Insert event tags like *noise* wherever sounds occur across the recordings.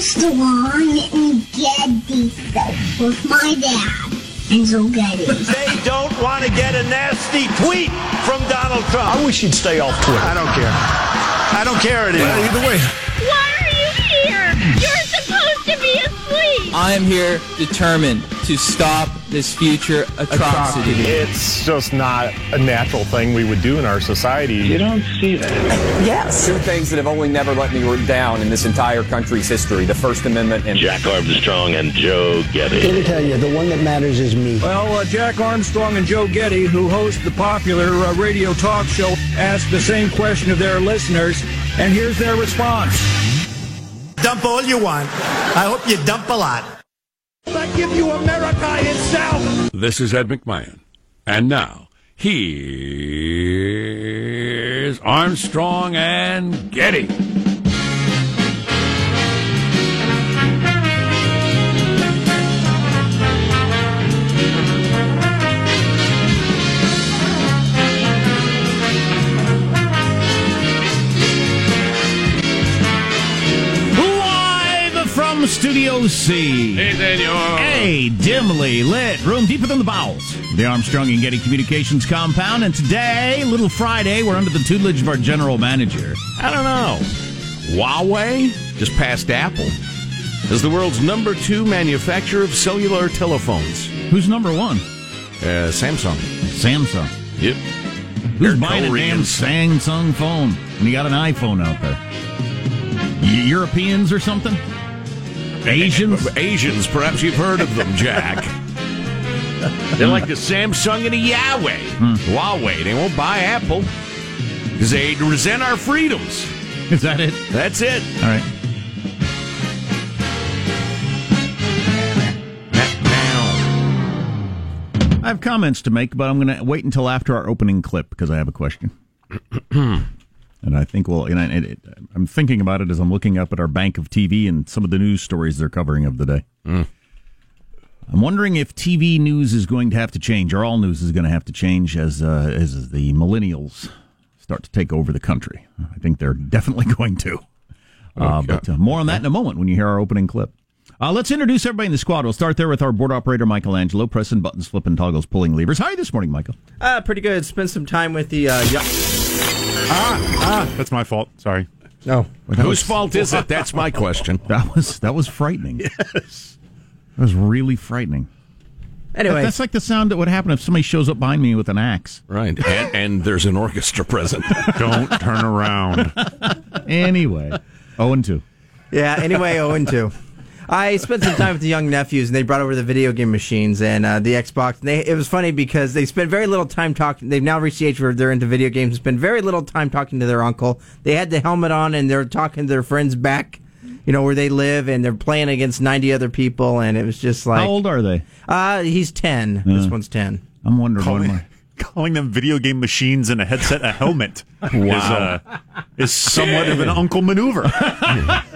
Armstrong and Getty Show with my dad, Enzo Getty. They don't want to get a nasty tweet from Donald Trump. I wish he'd stay off Twitter. I don't care. I don't care anymore. either way. I am here determined to stop this future atrocity. It's just not a natural thing we would do in our society. You don't see that. Yes. Two things that have only never let me down in this entire country's history the First Amendment and Jack Armstrong and Joe Getty. Let me tell you, the one that matters is me. Well, uh, Jack Armstrong and Joe Getty, who host the popular uh, radio talk show, asked the same question of their listeners, and here's their response. Dump all you want. I hope you dump a lot. I give you America itself. This is Ed McMahon. And now, here's Armstrong and Getty. From Studio C. Hey. A dimly lit room deeper than the bowels. The Armstrong and Getty Communications compound. And today, Little Friday, we're under the tutelage of our general manager. I don't know. Huawei just passed Apple as the world's number two manufacturer of cellular telephones. Who's number one? Uh, Samsung. Samsung. Yep. Who's They're buying a damn Samsung phone when you got an iPhone out there? Europeans or something? Asians? Asians, perhaps you've heard of them, Jack. *laughs* They're like the Samsung and the Yahweh. Hmm. Huawei. They won't buy Apple because they resent our freedoms. Is that it? That's it. All right. I have comments to make, but I'm going to wait until after our opening clip because I have a question. *clears throat* and I think we'll. And I, it, it- I'm thinking about it as I'm looking up at our bank of TV and some of the news stories they're covering of the day. I'm wondering if TV news is going to have to change, or all news is going to have to change as uh, as the millennials start to take over the country. I think they're *laughs* definitely going to. Uh, Okay. but uh, more on that in a moment when you hear our opening clip. Uh, let's introduce everybody in the squad. We'll start there with our board operator, Michelangelo, pressing buttons, flipping toggles, pulling levers. How are you this morning, Michael? Uh, pretty good. Spent some time with the uh, young. Ah, ah. that's my fault. Sorry. No. Whose fault is it? That's my question. *laughs* That was that was frightening. Yes, that was really frightening. Anyway, that's like the sound that would happen if somebody shows up behind me with an axe. Right. And, and there's an orchestra present. *laughs* Don't turn around. *laughs* Anyway, oh and two. yeah. Anyway, oh and two. I spent some time with the young nephews, and they brought over the video game machines and uh, the Xbox. And they, it was funny because they spent very little time talking. They've now reached the age where they're into video games. Spend very little time talking to their uncle. They had the helmet on, and they're talking to their friends back, you know, where they live, and they're playing against ninety other people. And it was just like, How old are they? Uh, he's ten. This one's ten. I'm wondering when Calling, my *laughs* calling them video game machines and a headset a helmet *laughs* is, uh, is somewhat of an uncle maneuver. *laughs*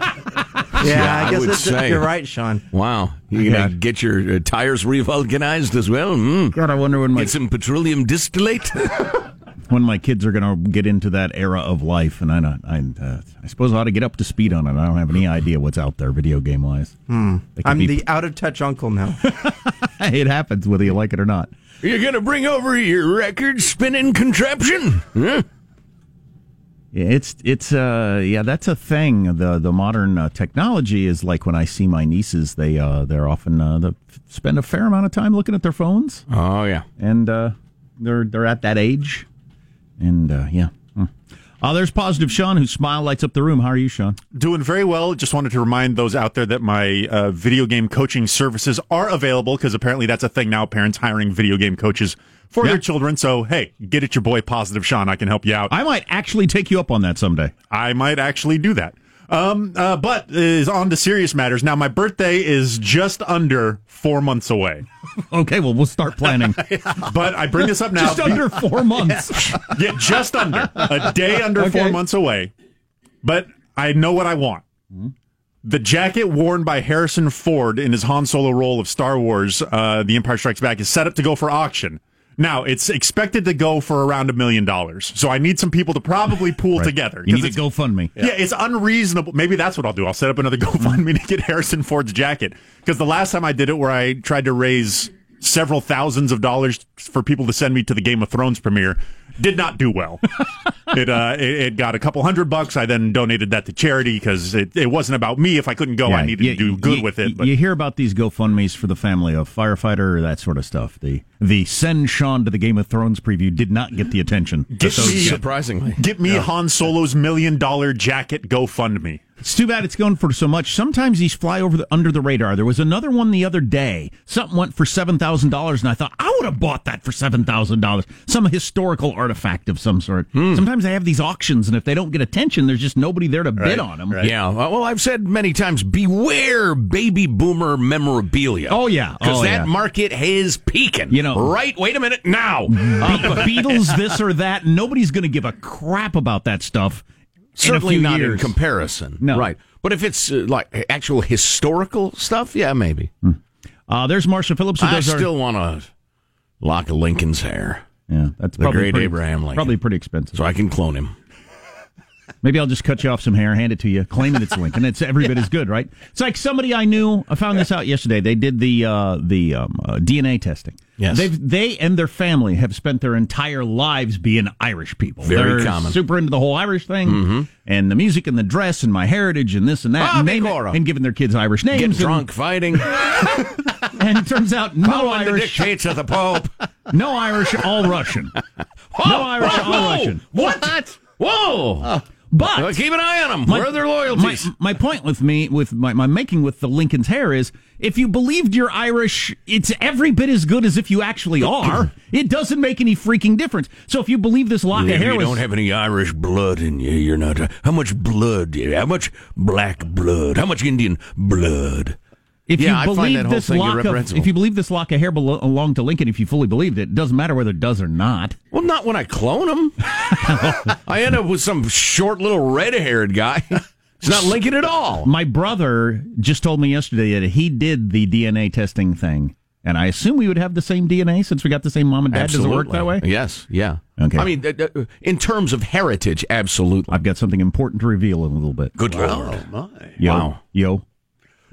Yeah, I I guess would that's, say. you're right, Sean. Wow. You gonna get your uh, tires revulcanized as well? Mm. God, I wonder when my Get some petroleum distillate? *laughs* when my kids are going to get into that era of life, and I not, I, uh, I suppose I ought to get up to speed on it. I don't have any idea what's out there, video game wise. Hmm. They could I'm be- the out of touch uncle now. *laughs* it happens whether you like it or not. You're going to bring over your record spinning contraption? Huh? Yeah, It's it's uh yeah that's a thing. The the modern uh, technology is like when I see my nieces, they uh they're often uh, they spend a fair amount of time looking at their phones, Oh, yeah. and uh, they're they're at that age, and uh, yeah. Hmm. Uh, there's positive Sean, whose smile lights up the room. How are you, Sean? Doing very well. Just wanted to remind those out there that my uh, video game coaching services are available because apparently that's a thing now. Parents hiring video game coaches for Yeah. their children. So, hey, get at your boy, Positive Sean. I can help you out. I might actually take you up on that someday. I might actually do that. Um, uh, but is on to serious matters. Now, my birthday is just under four months away. *laughs* Okay, well we'll start planning. *laughs* But I bring this up now. Just under four *laughs* months. Yeah, just under. A day under Okay. four months away. But I know what I want. The jacket worn by Harrison Ford in his Han Solo role of Star Wars, uh, The Empire Strikes Back, is set up to go for auction. Now it's expected to go for around a million dollars. So I need some people to probably *sighs* pool Right. together. You need a GoFundMe. Yeah. it's unreasonable. Maybe that's what I'll do. I'll set up another *laughs* GoFundMe to get Harrison Ford's jacket. Because the last time I did it, where I tried to raise several thousands of dollars for people to send me to the Game of Thrones premiere, did not do well. *laughs* it, uh, it it got a couple hundred bucks. I then donated that to charity because it, it wasn't about me. If I couldn't go, I needed you- to do good you- with it. But you hear about these GoFundmes for the family of firefighter, or that sort of stuff. The the send Sean to the Game of Thrones preview did not get the attention. Get me- get. Surprisingly. get me Han Solo's million dollar jacket GoFundMe. It's too bad it's going for so much. Sometimes these fly over the under the radar. There was another one the other day. Something went for seven thousand dollars, and I thought I would have bought that for seven thousand dollars. Some historical artifact of some sort. Hmm. Sometimes they have these auctions, and if they don't get attention, there's just nobody there to bid on them. Yeah. Well, I've said many times, beware baby boomer memorabilia. Oh, yeah. Because Oh, that yeah. market is peaking. You know- right? Wait a minute now. *laughs* Uh, Beatles, this or that. Nobody's going to give a crap about that stuff. Certainly in a few not years. in comparison. No. Right. But if it's uh, like actual historical stuff, yeah, maybe. Uh, there's Marshall Phillips who I does our- still want to lock of Lincoln's hair. Yeah, that's the probably great pretty- Abraham Lincoln. Probably pretty expensive. So I can clone him. Maybe I'll just cut you off some hair, hand it to you, claim claiming it's Lincoln. It's every bit as good, right? It's like somebody I knew. I found this out yesterday. They did the uh, the um, uh, DNA testing. Yes. They've, they and their family have spent their entire lives being Irish people. Very They're common. Super into the whole Irish thing Mhm. and the music and the dress and my heritage and this and that. Ah, and, it, and giving their kids Irish names. Get and- drunk fighting. *laughs* And, it turns out no Following the Irish, dictates of the Pope. *laughs* no Irish, all Russian. no Irish, whoa, all whoa. Russian. What? Whoa. But Well, keep an eye on them. My- Where are their loyalties? My, my point with me, with my, my making with the Lincoln's hair is, if you believed you're Irish, it's every bit as good as if you actually *clears throat* are. It doesn't make any freaking difference. So if you believe this lock if of hair you was, don't have any Irish blood in you, you're not. how much blood? How much black blood? How much Indian blood? If yeah, I you find believe that whole this thing lock of, if you believe this lock of hair belo- belonged to Lincoln, if you fully believed it, it doesn't matter whether it does or not. Well, not when I clone him. *laughs* I end up with some short little red-haired guy. *laughs* It's not Lincoln at all. My brother just told me yesterday that he did the DNA testing thing. And I assume we would have the same DNA since we got the same mom and dad. Does it work that way? Yes. Yeah. Okay. I mean, uh, uh, in terms of heritage, absolutely. I've got something important to reveal in a little bit. Good lord. Oh my! Yo, Wow. yo.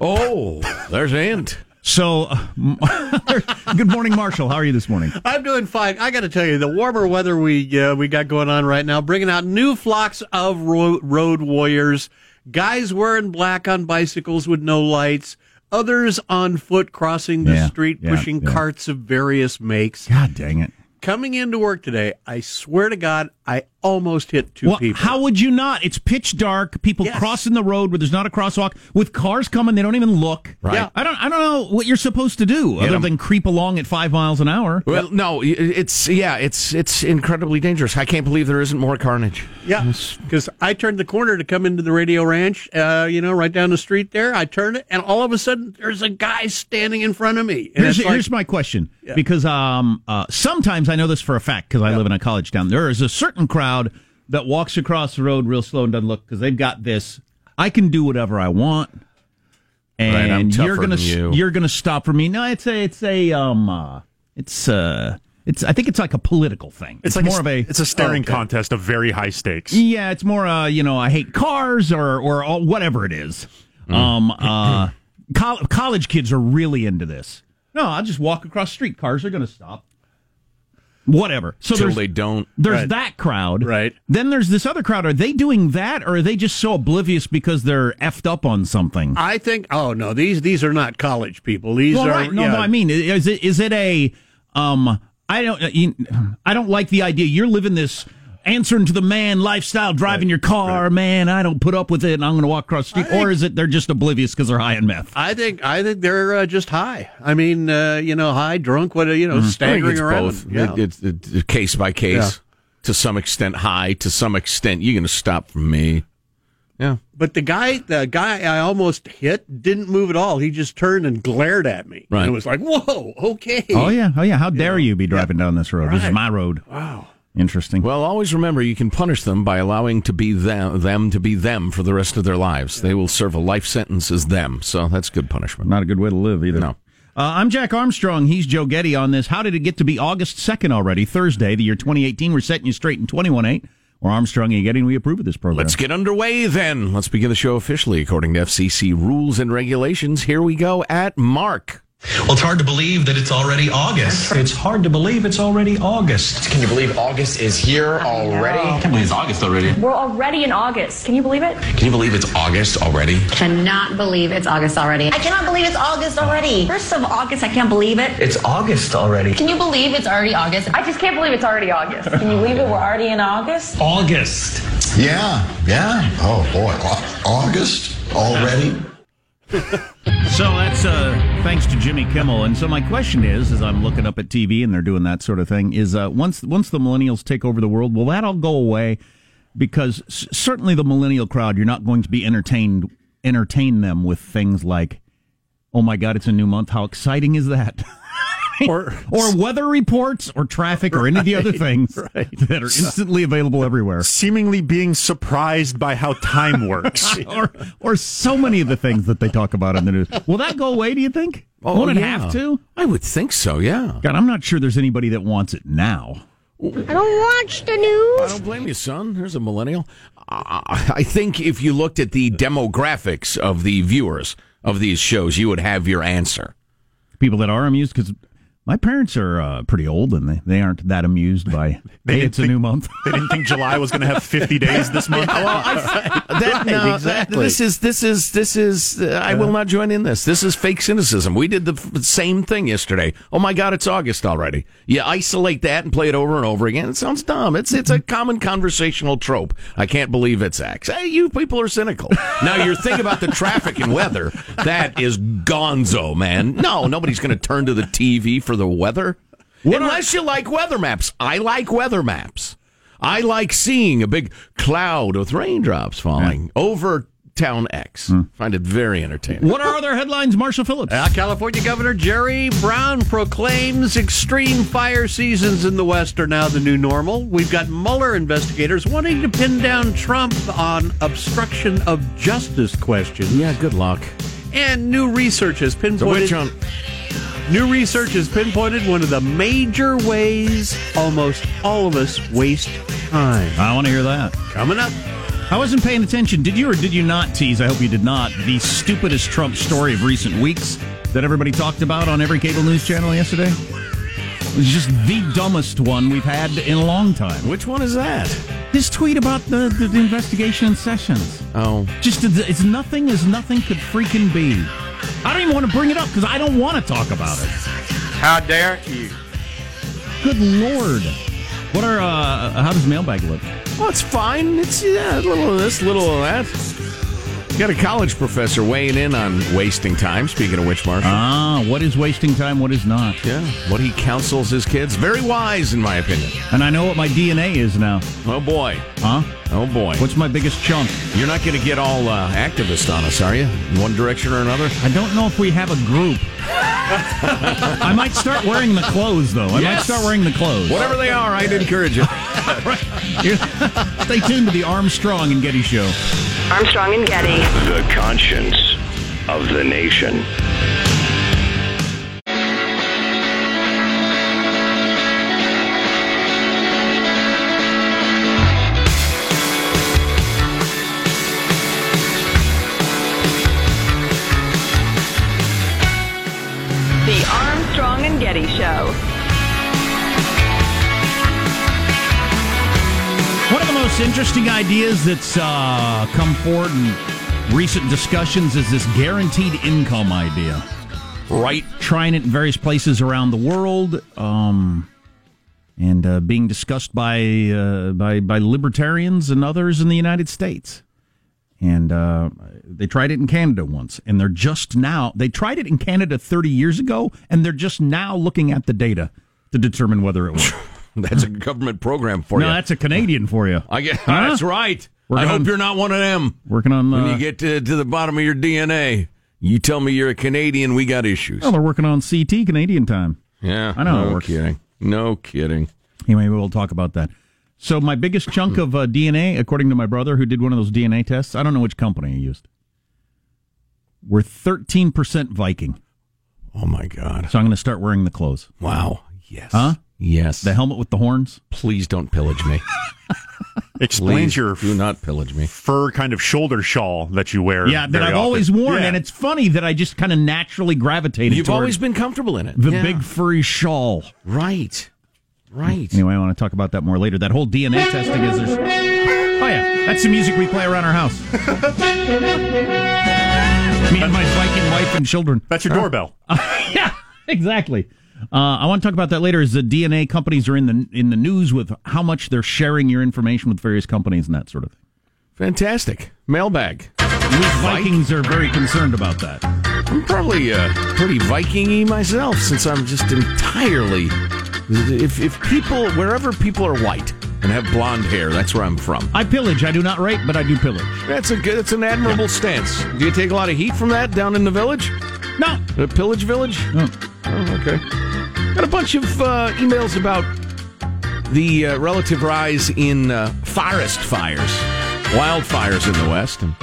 Oh, there's a hint. So, uh, *laughs* good morning, Marshall. How are you this morning? I'm doing fine. I got to tell you, the warmer weather we uh, we got going on right now, bringing out new flocks of ro- road warriors. Guys wearing black on bicycles with no lights. Others on foot crossing the Yeah, street, yeah, pushing yeah. carts of various makes. God dang it. Coming into work today, I swear to God, I almost hit two Well, people. how would you not? It's pitch dark. People Yes. crossing the road where there's not a crosswalk with cars coming. They don't even look. Right. Yeah. I don't. I don't know what you're supposed to do other 'em. than creep along at five miles an hour. Well, no, it's yeah, it's it's incredibly dangerous. I can't believe there isn't more carnage. Yeah, because I turned the corner to come into the radio ranch, uh, you know, right down the street there. I turned it, and all of a sudden, there's a guy standing in front of me. And Here's, it's like- here's my question because um, uh, sometimes I know this for a fact because I live in a college town. There is a certain crowd that walks across the road real slow and doesn't look because they've got this. I can do whatever I want, and Right, I'm you're gonna than you. you're gonna stop for me. No, it's a it's a um uh, it's uh it's I think it's like a political thing. It's, like more a, of a it's a staring okay. contest of very high stakes. yeah, it's more uh you know I hate cars or or all, whatever it is. Mm. Um uh col- college kids are really into this. No, I'll just walk across the street. Cars are going to stop. Whatever. So Till there's they don't. there's Right. that crowd. Right. Then there's this other crowd. Are they doing that or are they just so oblivious because they're effed up on something? I think. Oh no, these these are not college people. These well, are right. No, yeah. no, I mean, is it is it a um I don't uh, I don't like the idea you're living this answering to the man lifestyle driving your car, man, I don't put up with it and I'm going to walk across the street or is it they're just oblivious cuz they're high in meth? I think I think they're uh, just high. I mean, uh, you know, high, drunk, what you know, I think staggering it's around. both. Yeah. It- it's, it's case by case. Yeah. To some extent, high. To some extent, you're going to stop from me. Yeah. But the guy, the guy I almost hit, didn't move at all. He just turned and glared at me. Right. And it was like, whoa, okay. Oh yeah. Oh yeah, how dare you be driving down this road? This is my road. Wow. Interesting. Well, always remember you can punish them by allowing to be them, them to be them for the rest of their lives. They will serve a life sentence as them. So that's good punishment. Not a good way to live either. No. Uh, I'm Jack Armstrong. He's Joe Getty on this. How did it get to be August 2nd already? Thursday, the year 2018. We're setting you straight in 21.8. We're Armstrong and Getty, and we approve of this program. Let's get underway then. Let's begin the show officially according to FCC rules and regulations. Here we go at Mark. Well, it's hard to believe that it's already August. It's hard to believe it's already August. Can you believe August is here already? I can't believe it's August already. We're already in August. Can you believe it? Can you believe it's August already? Cannot believe it's August already. I cannot believe it's August already. First of August, I can't believe it. It's August already. Can you believe it's already August? I just can't believe it's already August. Can you believe it? We're already in August. August. Yeah, yeah. Oh boy, August already. *laughs* So that's uh, thanks to Jimmy Kimmel. And so my question is, as I'm looking up at TV and they're doing that sort of thing, is uh, once once the millennials take over the world, will that all go away? Because s- certainly the millennial crowd, you're not going to be entertained entertain them with things like, "Oh my God, it's a new month! How exciting is that?" *laughs* *laughs* or *laughs* or weather reports or traffic or any of the other things *laughs* right. that are instantly available everywhere. Seemingly being surprised by how time works. or or so many of the things that they talk about in the news. Will that go away? Do you think? Oh, Won't it yeah. have to? I would think so, yeah. God, I'm not sure there's anybody that wants it now. I don't watch the news. I don't blame you, son. There's a millennial. Uh, I think if you looked at the demographics of the viewers of these shows, you would have your answer. People that are amused because my parents are uh, pretty old and they, they aren't that amused by *laughs* They hey, it's a new month. *laughs* They didn't think July was going to have 50 *laughs* days this month. That, Right, no, exactly. This is this is this is. Uh, I will not join in this. This is fake cynicism. We did the f- same thing yesterday. Oh my God, it's August already. You isolate that and play it over and over again. It sounds dumb. It's it's a common conversational trope. I can't believe it's X. Hey, you people are cynical. Now you're thinking about the traffic and weather. That is gonzo, man. No, nobody's going to turn to the TV for the weather. Unless you like weather maps. I like weather maps. I like seeing a big cloud with raindrops falling over town X. Find it very entertaining. what are other headlines, Marshall Phillips? Uh, California Governor Jerry Brown proclaims extreme fire seasons in the West are now the new normal. We've got Mueller investigators wanting to pin down Trump on obstruction of justice questions. Yeah, good luck. And new research has So pinpointed. which one? New research has pinpointed one of the major ways almost all of us waste time. I want to hear that. Coming up. I wasn't paying attention. Did you or did you not tease? I hope you did not. The stupidest Trump story of recent weeks that everybody talked about on every cable news channel yesterday. It was just the dumbest one we've had in a long time. Which one is that? His tweet about the, the, the investigation in Sessions. Oh, Just it's nothing as nothing could freaking be. I don't even want to bring it up because I don't want to talk about it. How dare you? Good lord. What are uh how does mailbag look? well, it's fine. It's yeah, a little of this, little of that. Got a college professor weighing in on wasting time. Speaking of which, Marshall. Ah, what is wasting time, what is not? yeah, what he counsels his kids. Very wise, in my opinion. And I know what my DNA is now. Oh boy. Huh? Oh boy. What's my biggest chunk? You're not going to get all uh, activist on us, are you? In one direction or another? I don't know if we have a group. *laughs* I might start wearing the clothes though. I might start wearing the clothes. Whatever they are, I'd encourage *laughs* it. *laughs* Stay tuned to the Armstrong and Getty show. Armstrong and Getty. The conscience of the nation. Most interesting ideas that's uh, come forward in recent discussions is this guaranteed income idea. Right. Trying it in various places around the world, um, and uh, being discussed by uh, by by libertarians and others in the United States. And uh, they tried it in Canada once, and they're just now they tried it in Canada 30 years ago, and they're just now looking at the data to determine whether it works. *laughs* That's a *laughs* government program for no, you. No, that's a Canadian for you. I get, Huh? That's right. Working I hope on- you're not one of them. Working on When uh, you get to, to the bottom of your DNA, you tell me you're a Canadian, we got issues. well, they're working on CT Canadian time. yeah. I know No kidding. No kidding. Anyway, we'll talk about that. So my biggest chunk of uh, DNA, according to my brother who did one of those DNA tests, I don't know which company he used. We're thirteen percent Viking. Oh my God! So I'm going to start wearing the clothes. Wow. Yes. Huh? Yes. The helmet with the horns. Please don't pillage me. *laughs* Explains Please your do not pillage me. fur kind of shoulder shawl that you wear. Yeah, that I've often. always worn, Yeah. and it's funny that I just kind of naturally gravitated. You've always been comfortable in it. the Yeah. big furry shawl. Right. Right. Anyway, I want to talk about that more later. That whole DNA testing is. There's, oh yeah, that's the music we play around our house. *laughs* Me and my Viking wife and children. That's your doorbell. *laughs* yeah, exactly. Uh, I want to talk about that later. Is the DNA companies are in the in the news with how much they're sharing your information with various companies and that sort of thing. Fantastic. Mailbag. Vikings are very concerned about that. I'm probably uh, pretty Viking-y myself, since I'm just entirely. If if people wherever people are white and have blonde hair, that's where I'm from. I pillage. I do not rape, but I do pillage. That's a good. That's an admirable stance. Do you take a lot of heat from that down in the village? No. The pillage village? No. Oh, okay. Got a bunch of uh, emails about the uh, relative rise in uh, forest fires, wildfires in the West. And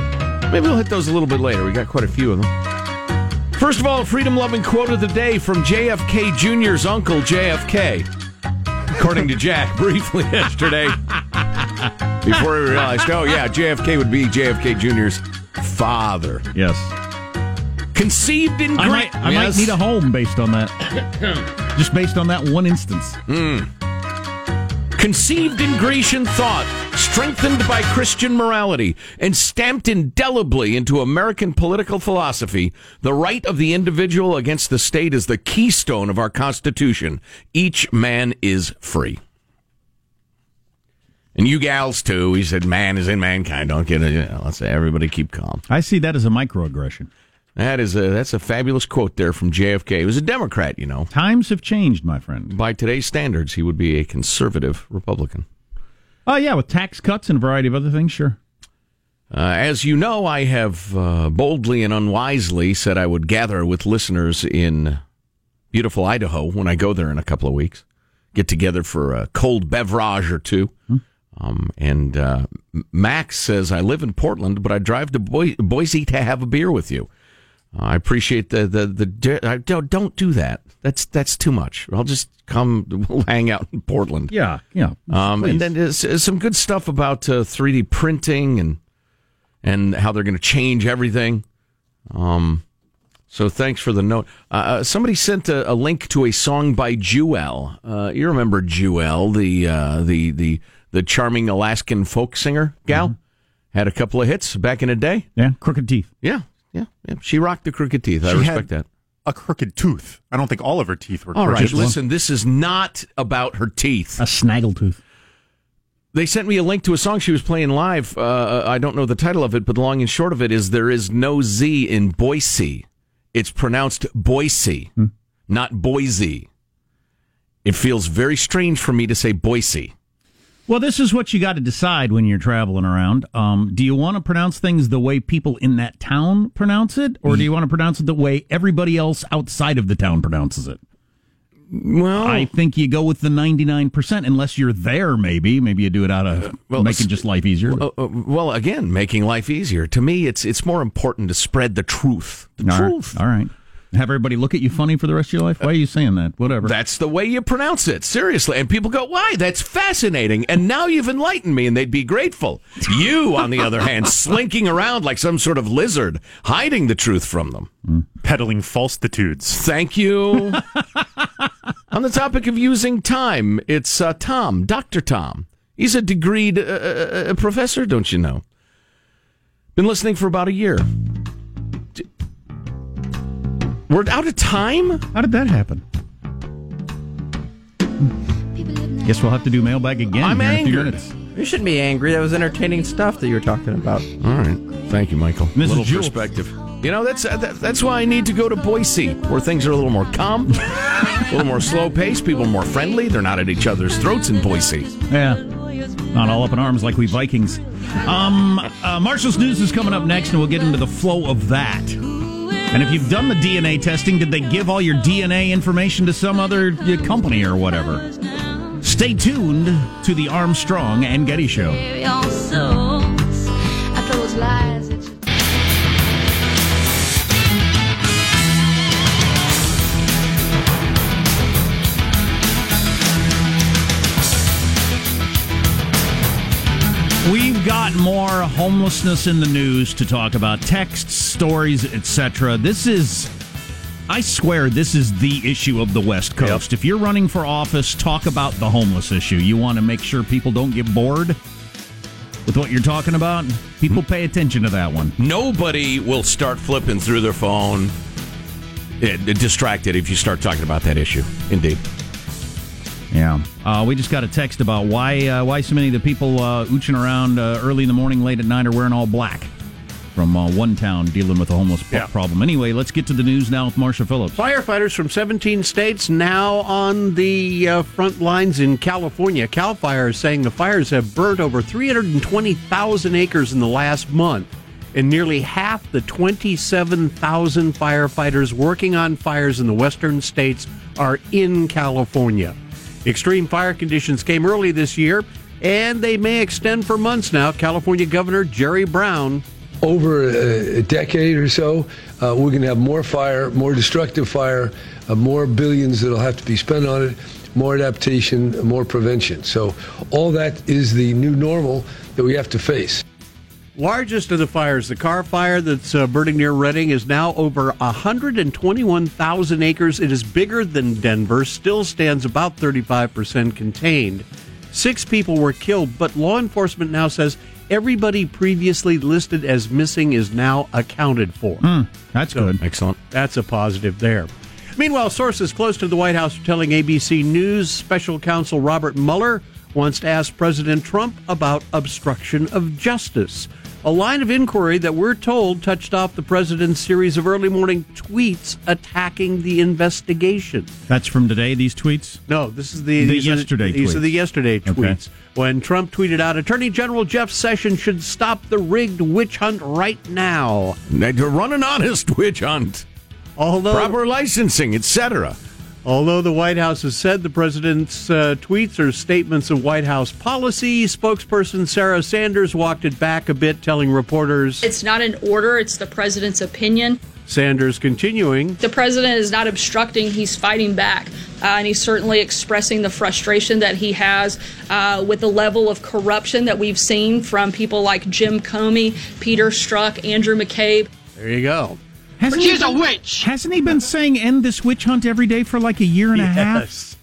maybe we'll hit those a little bit later. We got quite a few of them. First of all, freedom loving quote of the day from JFK Jr.'s uncle, JFK. According to Jack, *laughs* briefly yesterday, before he realized, oh, yeah, JFK would be JFK Jr.'s father. Yes. Conceived in I Great. might, I might need a home based on that. *clears throat* Just based on that one instance. Hmm. Conceived in Grecian thought, strengthened by Christian morality, and stamped indelibly into American political philosophy, the right of the individual against the state is the keystone of our Constitution. Each man is free. And you gals too. He said, "Man is in mankind. Don't get it." You know, let's say everybody keep calm. I see that as a microaggression. That is a that's a fabulous quote there from JFK. He was a Democrat, you know. Times have changed, my friend. By today's standards, he would be a conservative Republican. Oh yeah, with tax cuts and a variety of other things, sure. Uh, as you know, I have uh, boldly and unwisely said I would gather with listeners in beautiful Idaho when I go there in a couple of weeks. Get together for a cold beverage or two. Um, and uh, Max says, I live in Portland, but I drive to Boise to have a beer with you. I appreciate the the the. I don't don't do that. That's that's too much. I'll just come. We'll hang out in Portland. Yeah, yeah. Um, and then there's, there's some good stuff about uh, 3D printing and and how they're going to change everything. Um, so thanks for the note. Uh, uh, somebody sent a, a link to a song by Jewel. Uh, you remember Jewel, the uh, the the the charming Alaskan folk singer gal, had a couple of hits back in the day. Yeah, crooked teeth. Yeah, yeah, yeah. She rocked the crooked teeth. I She respect had that. A crooked tooth. I don't think all of her teeth were All crooked. right, listen. This is not about her teeth. A snaggletooth. They sent me a link to a song she was playing live. Uh, I don't know the title of it, but the long and short of it is there is no Z in Boise. It's pronounced Boise, not Boise. It feels very strange for me to say Boise. Well, this is what you got to decide when you're traveling around. Um, do you want to pronounce things the way people in that town pronounce it, or do you want to pronounce it the way everybody else outside of the town pronounces it? Well, I think you go with the 99%, unless you're there, maybe. Maybe you do it out of well, making just life easier. Uh, uh, well, again, making life easier. To me, it's it's more important to spread the truth. The All right. truth. All right. Have everybody look at you funny for the rest of your life? Why are you saying that? Whatever. That's the way you pronounce it, seriously. And people go, why? That's fascinating. And now you've enlightened me, and they'd be grateful. You, on the other hand, slinking around like some sort of lizard, hiding the truth from them. Peddling falsitudes. Thank you. *laughs* on the topic of using time, it's uh, Tom, Dr. Tom. He's a degreed uh, uh, uh, professor, don't you know? Been listening for about a year. D- We're out of time? How did that happen? Guess we'll have to do mailbag again I'm here in a few minutes. You shouldn't be angry. That was entertaining stuff that you were talking about. All right. Thank you, Michael. Mrs. little Jewell. perspective. You know, that's uh, that, that's why I need to go to Boise, where things are a little more calm, *laughs* a little more slow paced. People more friendly. They're not at each other's throats in Boise. Yeah. Not all up in arms like we Vikings. Um, uh, Marshall's News is coming up next, and we'll get into the flow of that. And if you've done the DNA testing, did they give all your DNA information to some other uh, company or whatever? Stay tuned to the Armstrong and Getty Show. We've got more homelessness in the news to talk about, texts, stories, etc. This is, I swear, this is the issue of the West Coast. If you're running for office, talk about the homeless issue. You want to make sure people don't get bored with what you're talking about. People pay attention to that one. Nobody will start flipping through their phone eh, distracted if you start talking about that issue. Indeed. Yeah, uh, we just got a text about why uh, why so many of the people uh, ooching around uh, early in the morning, late at night, are wearing all black. From uh, one town dealing with a homeless p- problem. Anyway, let's get to the news now with Marshall Phillips. Firefighters from 17 states now on the uh, front lines in California. Cal Fire is saying the fires have burnt over 320,000 acres in the last month, and nearly half the 27,000 firefighters working on fires in the western states are in California. Extreme fire conditions came early this year, and they may extend for months now. California Governor Jerry Brown over a, decade or so, uh, we're going to have more fire, more destructive fire, uh, more billions that'll have to be spent on it, more adaptation, more prevention. So, all that is the new normal that we have to face. Largest of the fires, the Carr fire that's uh, burning near Redding, is now over 121,000 acres. It is bigger than Denver, still stands about 35% contained. Six people were killed, but law enforcement now says everybody previously listed as missing is now accounted for. Hmm, that's So- good. Excellent. That's a positive there. Meanwhile, sources close to the White House are telling ABC News special counsel Robert Mueller wants to ask President Trump about obstruction of justice. A line of inquiry that we're told touched off the president's series of early morning tweets attacking the investigation. That's from today. These tweets. No, this is the, The these are yesterday These are tweets. the yesterday Okay. tweets when Trump tweeted out, "Attorney General Jeff Sessions should stop the rigged witch hunt right now." Now, to run an honest witch hunt, although proper licensing, etc. Although the White House has said the president's uh, tweets are statements of White House policy, spokesperson Sarah Sanders walked it back a bit, telling reporters. It's not an order, it's the president's opinion. Sanders continuing. The president is not obstructing, he's fighting back. Uh, and he's certainly expressing the frustration that he has uh, with the level of corruption that we've seen from people like Jim Comey, Peter Strzok, Andrew McCabe. There you go. Hasn't he been, witch. Hasn't he been saying end this witch hunt every day for like a year and a half? Yes.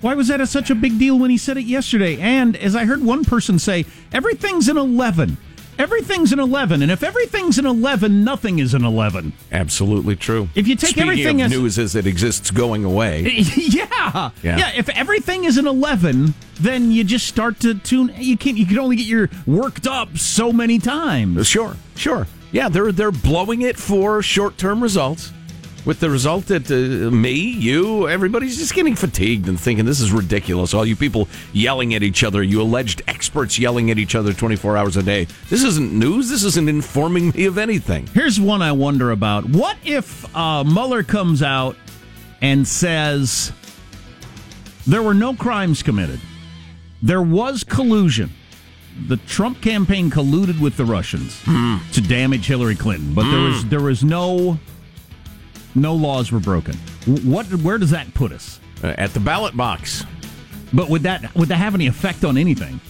Why was that a, such a big deal when he said it yesterday? And as I heard one person say, everything's an 11. Everything's an 11. And if everything's an 11, nothing is an 11. Absolutely true. If you take Speaking everything of as- news as it exists going away, *laughs* yeah. Yeah. yeah. If everything is an 11, then you just start to tune. You can't. You can only get your worked up so many times. Sure, sure. Yeah, they're they're blowing it for short term results. With the result that uh, me, you, everybody's just getting fatigued and thinking this is ridiculous. All you people yelling at each other, you alleged experts yelling at each other 24 hours a day. This isn't news. This isn't informing me of anything. Here's one I wonder about. What if uh, Mueller comes out and says there were no crimes committed? There was collusion. The Trump campaign colluded with the Russians to damage Hillary Clinton, but there was there was no no laws were broken. What where does that put us? Uh, at the ballot box. But would that would that have any effect on anything?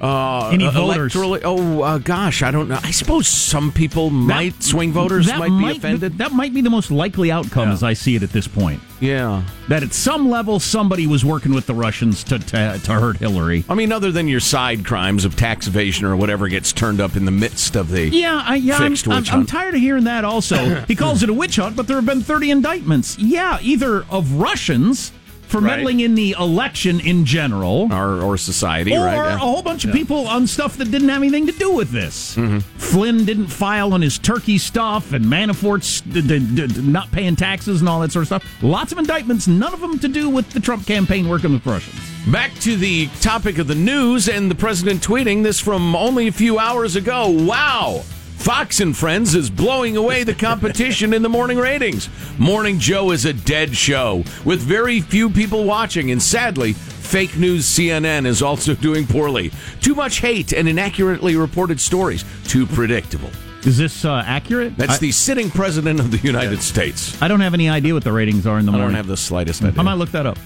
Uh, Any voters? electorally- Oh uh, gosh, I don't know. I suppose some people might swing voters that might be offended. That might be the most likely outcome as I see it at this point. Yeah. That at some level somebody was working with the Russians to to, to hurt Hillary. I mean, other than your side crimes of tax evasion or whatever gets turned up in the midst of the Yeah, I, yeah, I'm, I'm, I'm tired of hearing that. Also, he calls it a *laughs* witch hunt, but there have been 30 indictments. Yeah, either of Russians for Right. meddling in the election in general, or or society, or right? a whole bunch of people on stuff that didn't have anything to do with this. Mm-hmm. Flynn didn't file on his turkey stuff, and Manafort's d- d- d- not paying taxes and all that sort of stuff. Lots of indictments, none of them to do with the Trump campaign working with Russians. Back to the topic of the news and the president tweeting this from only a few hours ago. Wow. Fox and Friends is blowing away the competition in the morning ratings. Morning Joe is a dead show with very few people watching, and sadly, fake news CNN is also *laughs* doing poorly. Too much hate and inaccurately reported stories. Too predictable. Is this uh, accurate? That's I- the sitting president of the United States. I don't have any idea what the ratings are in the I morning. I don't have the slightest idea. I might look that up.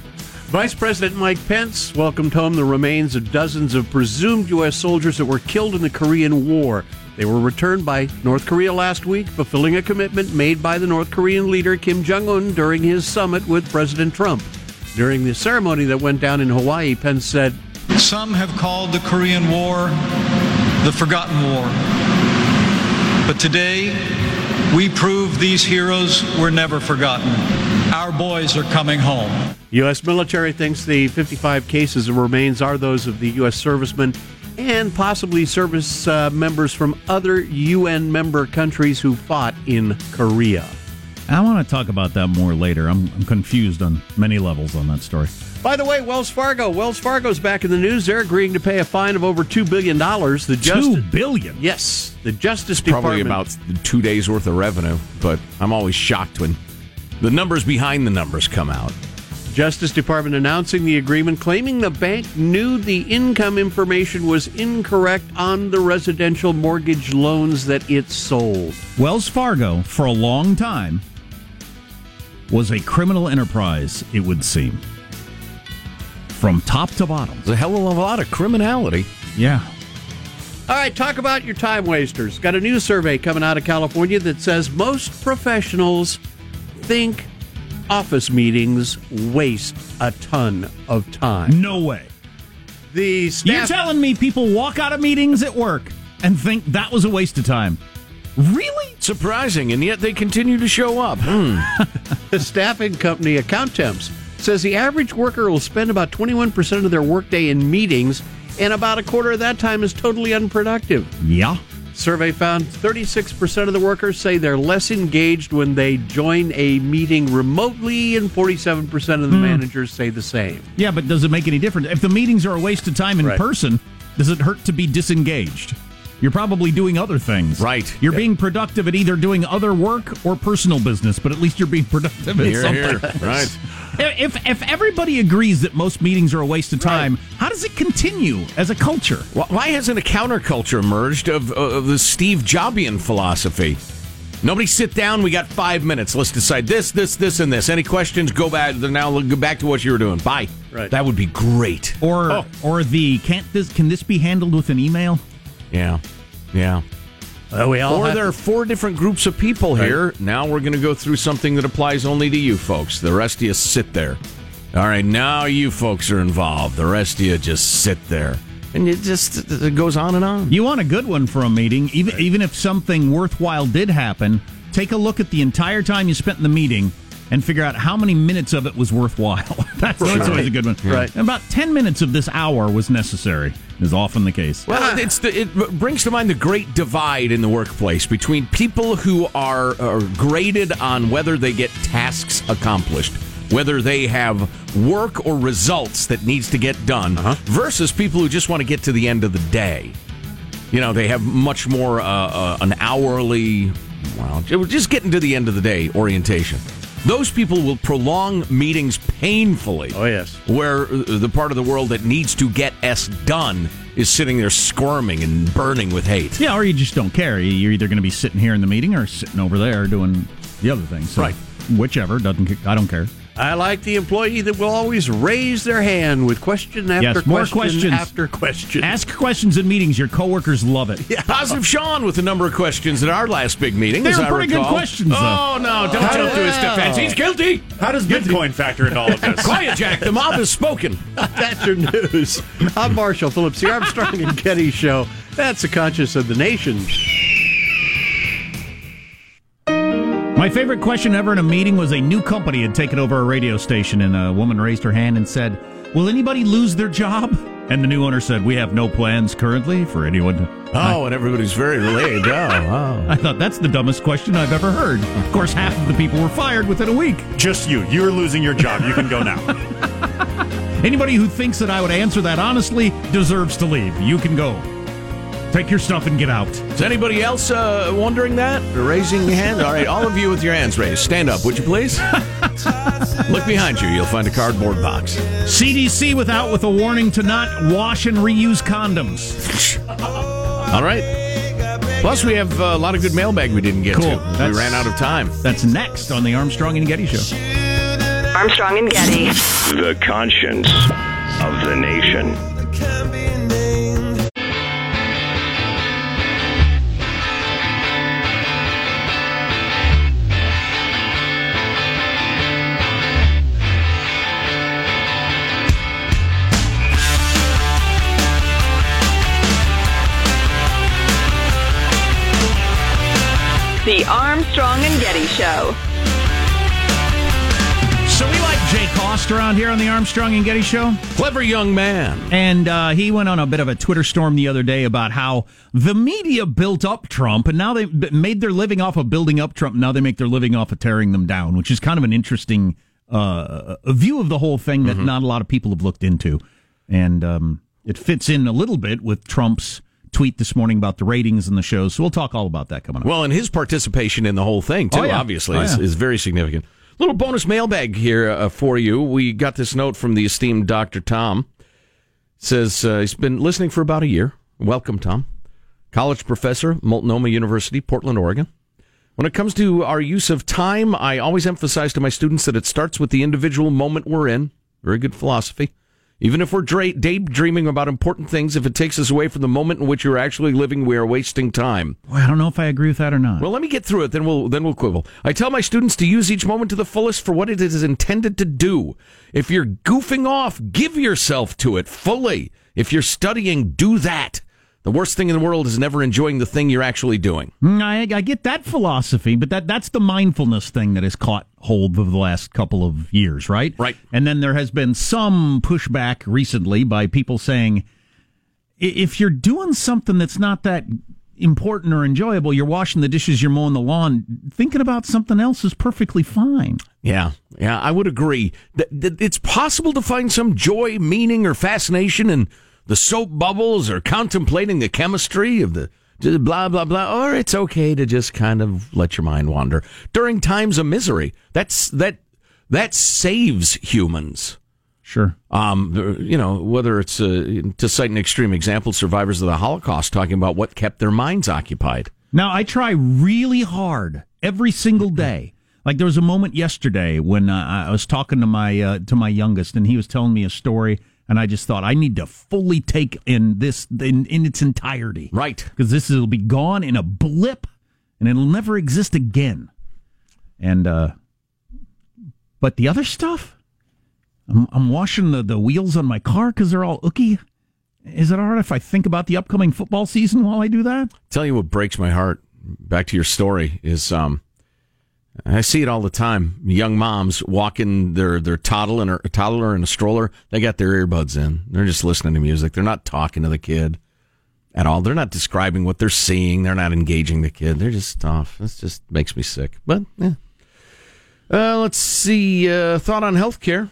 Vice President Mike Pence welcomed home the remains of dozens of presumed U.S. soldiers that were killed in the Korean War. They were returned by North Korea last week, fulfilling a commitment made by the North Korean leader Kim Jong un during his summit with President Trump. During the ceremony that went down in Hawaii, Pence said, Some have called the Korean War the Forgotten War. But today, we prove these heroes were never forgotten. Our boys are coming home. U.S. military thinks the 55 cases of remains are those of the U.S. servicemen and possibly service uh, members from other UN member countries who fought in Korea. I want to talk about that more later. I'm, I'm confused on many levels on that story. By the way, Wells Fargo. Wells Fargo's back in the news. They're agreeing to pay a fine of over two billion dollars. The just, Two billion. Yes, the Justice Department. Probably about two days worth of revenue, but I'm always shocked when the numbers behind the numbers come out. Justice Department announcing the agreement, claiming the bank knew the income information was incorrect on the residential mortgage loans that it sold. Wells Fargo, for a long time, was a criminal enterprise, it would seem. From top to bottom. There's a hell of a lot of criminality. Yeah. All right, talk about your time wasters. Got a new survey coming out of California that says most professionals think office meetings waste a ton of time. No way. The staff- You're telling me people walk out of meetings at work and think that was a waste of time? Really? Surprising, and yet they continue to show up. Hmm. *laughs* the staffing company Accountemps says the average worker will spend about 21% of their workday in meetings, and about a quarter of that time is totally unproductive. Yeah. Survey found 36% of the workers say they're less engaged when they join a meeting remotely, and 47% of the hmm. managers say the same. Yeah, but does it make any difference? If the meetings are a waste of time in Right. person, does it hurt to be disengaged? You're probably doing other things. Right. You're being productive at either doing other work or personal business, but at least you're being productive at Here, something. here. Right. If if everybody agrees that most meetings are a waste of time, how does it continue as a culture? Why- Why hasn't a counterculture emerged of, of the Steve Jobbian philosophy? Nobody sit down. We got five minutes. Let's decide this, this, this, and this. Any questions? Go back. Now go back to what you were doing. Bye. Right. That would be great. Or Oh. or the can't this can this be handled with an email? Yeah. Yeah. Well, we all or have there are four different groups of people here. Now we're going to go through something that applies only to you folks. The rest of you sit there. All right, now you folks are involved. The rest of you just sit there. And it just it goes on and on. You want a good one for a meeting, even even if something worthwhile did happen. Take a look at the entire time you spent in the meeting and figure out how many minutes of it was worthwhile. *laughs* that's, that's Right. always a good one. Right. About ten minutes of this hour was necessary. Is often the case. Well, it's the, it brings to mind the great divide in the workplace between people who are, are graded on whether they get tasks accomplished, whether they have work or results that needs to get done, versus people who just want to get to the end of the day. You know, they have much more uh, uh, an hourly, well, just getting to the end of the day orientation. Those people will prolong meetings painfully. Oh, yes. Where uh, the part of the world that needs to get S done is sitting there squirming and burning with hate. Yeah, or you just don't care. You're either going to be sitting here in the meeting or sitting over there doing the other thing. So Right. Whichever doesn't. I don't care. I like the employee that will always raise their hand with question after Yes, more question questions. after question. Ask questions in meetings. Your coworkers love it. Positive Sean with a number of questions at our last big meeting. They as were I pretty good recall. questions, though. Oh no! Don't How jump to his defense. Uh, He's guilty. How does Bitcoin factor into all of this? *laughs* Quiet, Jack. The mob has spoken. *laughs* That's your news. I'm Marshall Phillips, the Armstrong and Getty Show. That's the conscience of the nation. My favorite question ever in a meeting was a new company had taken over a radio station, and a woman raised her hand and said, Will anybody lose their job? And the new owner said, We have no plans currently for anyone to. Oh, and everybody's very relayed. Oh, wow. I thought that's the dumbest question I've ever heard. Of course, half of the people were fired within a week. Just you. You're losing your job. You can go now. *laughs* Anybody who thinks that I would answer that honestly deserves to leave. You can go. Take your stuff and get out. Is anybody else uh, wondering that? Raising your hand? All right, all of you with your hands raised, stand up, would you please? *laughs* Look behind you. You'll find a cardboard box. CDC without with a warning to not wash and reuse condoms. *laughs* All right. Plus, we have uh, a lot of good mailbag we didn't get Cool. to. That's- we ran out of time. That's next on the Armstrong and Getty Show. Armstrong and Getty. The conscience of the nation. The Armstrong and Getty Show. So we like Jay Cost around here on the Armstrong and Getty Show. Clever young man. And uh, he went on a bit of a Twitter storm the other day about how the media built up Trump, and now they made their living off of building up Trump. Now they make their living off of tearing them down, which is kind of an interesting uh, view of the whole thing that not a lot of people have looked into. And um, it fits in a little bit with Trump's tweet this morning about the ratings and the shows. So we'll talk all about that coming up. Well, and his participation in the whole thing, too, Oh, yeah. obviously, Oh, is, yeah. is very significant. Little bonus mailbag here uh, for you. We got this note from the esteemed Dr. Tom. Says uh, he's been listening for about a year. Welcome, Tom. College professor, Multnomah University, Portland, Oregon. When it comes to our use of time, I always emphasize to my students that it starts with the individual moment we're in. Very good philosophy. Even if we're dra- daydreaming about important things, if it takes us away from the moment in which you're actually living, we are wasting time. Boy, I don't know if I agree with that or not. Well, let me get through it, then we'll then we'll quibble. I tell my students to use each moment to the fullest for what it is intended to do. If you're goofing off, give yourself to it fully. If you're studying, do that. The worst thing in the world is never enjoying the thing you're actually doing. Mm, I, I get that philosophy, but that that's the mindfulness thing that has caught hold of the last couple of years, right? Right. And then there has been some pushback recently by people saying, if you're doing something that's not that important or enjoyable, you're washing the dishes, you're mowing the lawn, thinking about something else is perfectly fine. Yeah, yeah, I would agree. That, that it's possible to find some joy, meaning, or fascination in the soap bubbles or contemplating the chemistry of the blah blah blah. Or it's okay to just kind of let your mind wander during times of misery. That's that that saves humans. Sure. Um, you know, whether it's uh, to cite an extreme example, survivors of the Holocaust talking about what kept their minds occupied. Now, I try really hard every single day. Like there was a moment yesterday when uh, I was talking to my uh, to my youngest, and he was telling me a story, and I just thought I need to fully take in this in, in its entirety, right? Because this will be gone in a blip, and it'll never exist again. And uh, but the other stuff, I'm, I'm washing the, the wheels on my car because they're all ooky. Is it all right if I think about the upcoming football season while I do that? Tell you what breaks my heart. Back to your story is um, I see it all the time. Young moms walking their their toddler a toddler in a stroller. They got their earbuds in. They're just listening to music. They're not talking to the kid at all. They're not describing what they're seeing. They're not engaging the kid. They're just off. This just makes me sick. But yeah. Uh, let's see. Uh, thought on healthcare.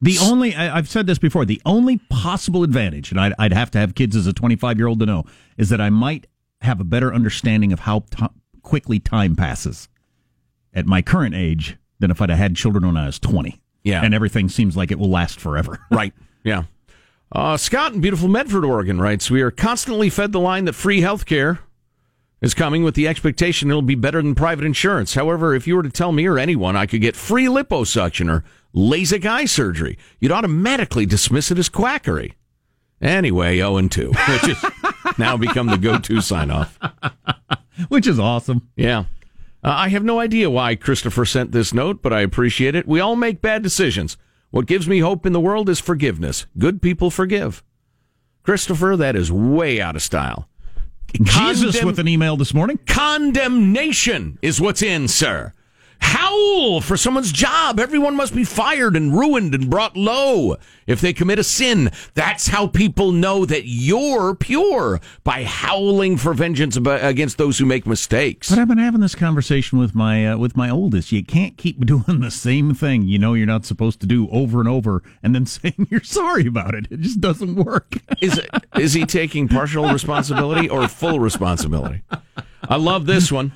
The only, I've said this before, the only possible advantage, and I'd, I'd have to have kids as a 25 year old to know, is that I might have a better understanding of how t- quickly time passes at my current age than if I'd have had children when I was 20. Yeah. And everything seems like it will last forever. *laughs* Right. Yeah. Uh, Scott in beautiful Medford, Oregon writes We are constantly fed the line that free health care is coming with the expectation it'll be better than private insurance. However, if you were to tell me or anyone I could get free liposuction or LASIK eye surgery, you'd automatically dismiss it as quackery. Anyway, 0 and 2, which has *laughs* now become the go to sign off. Which is awesome. Yeah. Uh, I have no idea why Christopher sent this note, but I appreciate it. We all make bad decisions. What gives me hope in the world is forgiveness. Good people forgive. Christopher, that is way out of style. Jesus with an email this morning. Condemnation is what's in, sir. Howl for someone's job. Everyone must be fired and ruined and brought low if they commit a sin. That's how people know that you're pure by howling for vengeance against those who make mistakes. But I've been having this conversation with my uh, with my oldest. You can't keep *laughs* doing the same thing you know you're not supposed to do over and over, and then *laughs* saying you're sorry about it. It just doesn't work. *laughs* Is is he taking partial responsibility or full responsibility? I love this one.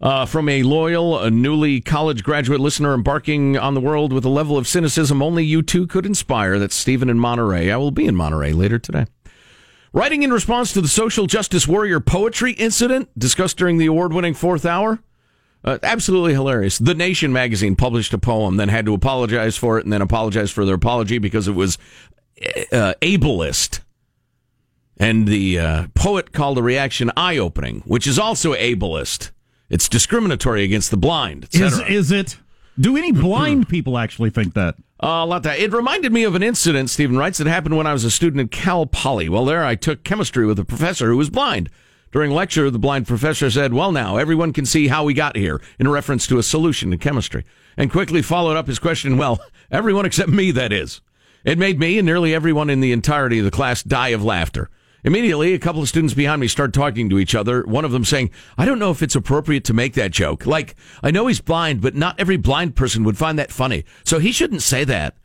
Uh, from a loyal, a newly college graduate listener embarking on the world with a level of cynicism only you two could inspire. That's Stephen in Monterey. I will be in Monterey later today. Writing in response to the social justice warrior poetry incident discussed during the award winning fourth hour, Uh, absolutely hilarious. The Nation magazine published a poem, then had to apologize for it, and then apologize for their apology because it was uh, ableist. And the uh, poet called the reaction eye opening, which is also ableist. It's discriminatory against the blind. Is is it? Do any blind *clears throat* people actually think that? Uh, lot that. It reminded me of an incident, Stephen writes, that happened when I was a student at Cal Poly. Well, there I took chemistry with a professor who was blind. During lecture, the blind professor said, Well, now, everyone can see how we got here, in reference to a solution in chemistry. And quickly followed up his question, Well, everyone except me, that is. It made me and nearly everyone in the entirety of the class die of laughter. Immediately, a couple of students behind me start talking to each other, one of them saying, I don't know if it's appropriate to make that joke. Like, I know he's blind, but not every blind person would find that funny. So he shouldn't say that.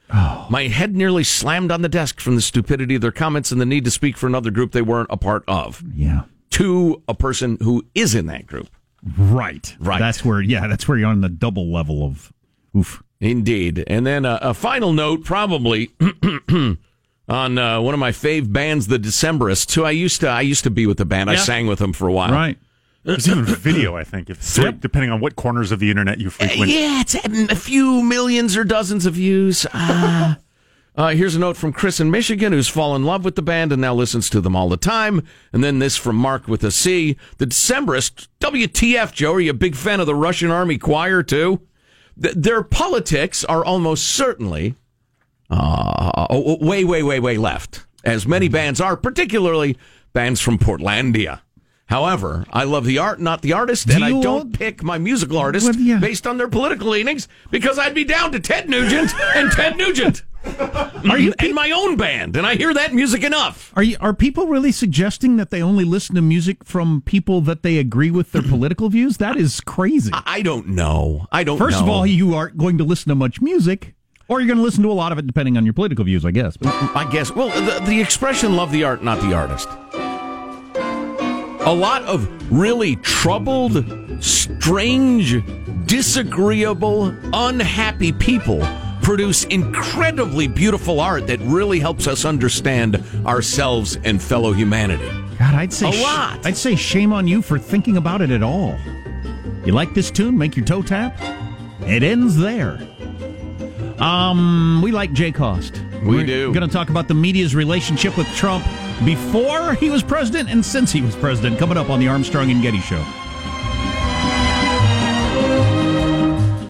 My head nearly slammed on the desk from the stupidity of their comments and the need to speak for another group they weren't a part of. Yeah. To a person who is in that group. Right. Right. That's where. Yeah. That's where you're on the double level of. Oof. Indeed. And then uh, a final note, probably *clears throat* on uh, one of my fave bands, the Decemberists, who I used to I used to be with the band. I sang with them for a while. Right. There's even video, I think, if, depending on what corners of the internet you frequent. Yeah, it's a few millions or dozens of views. Ah. *laughs* Uh, here's a note from Chris in Michigan, who's fallen in love with the band and now listens to them all the time. And then this from Mark with a C. The Decemberists, WTF, Joe, are you a big fan of the Russian Army Choir, too? Th- their politics are almost certainly uh, oh, oh, way, way, way, way left, as many bands are, particularly bands from Portlandia. However, I love the art, not the artist, and I don't pick my musical artist Well, yeah. based on their political leanings because I'd be down to Ted Nugent and Ted Nugent. *laughs* Are you in my own band, and I hear that music enough. Are you? Are people really suggesting that they only listen to music from people that they agree with their *clears throat* political views? That is crazy. I don't know. I don't. First of all, you aren't going to listen to much music, or you're going to listen to a lot of it, depending on your political views, I guess. But I guess. Well, the, the expression "love the art, not the artist." A lot of really troubled, strange, disagreeable, unhappy people produce incredibly beautiful art that really helps us understand ourselves and fellow humanity. God, I'd say A sh- lot. I'd say shame on you for thinking about it at all. You like this tune? Make your toe tap. It ends there. Um, we like Jay Cost. We We're do. Going to talk about the media's relationship with Trump before he was president and since he was president. Coming up on the Armstrong and Getty Show.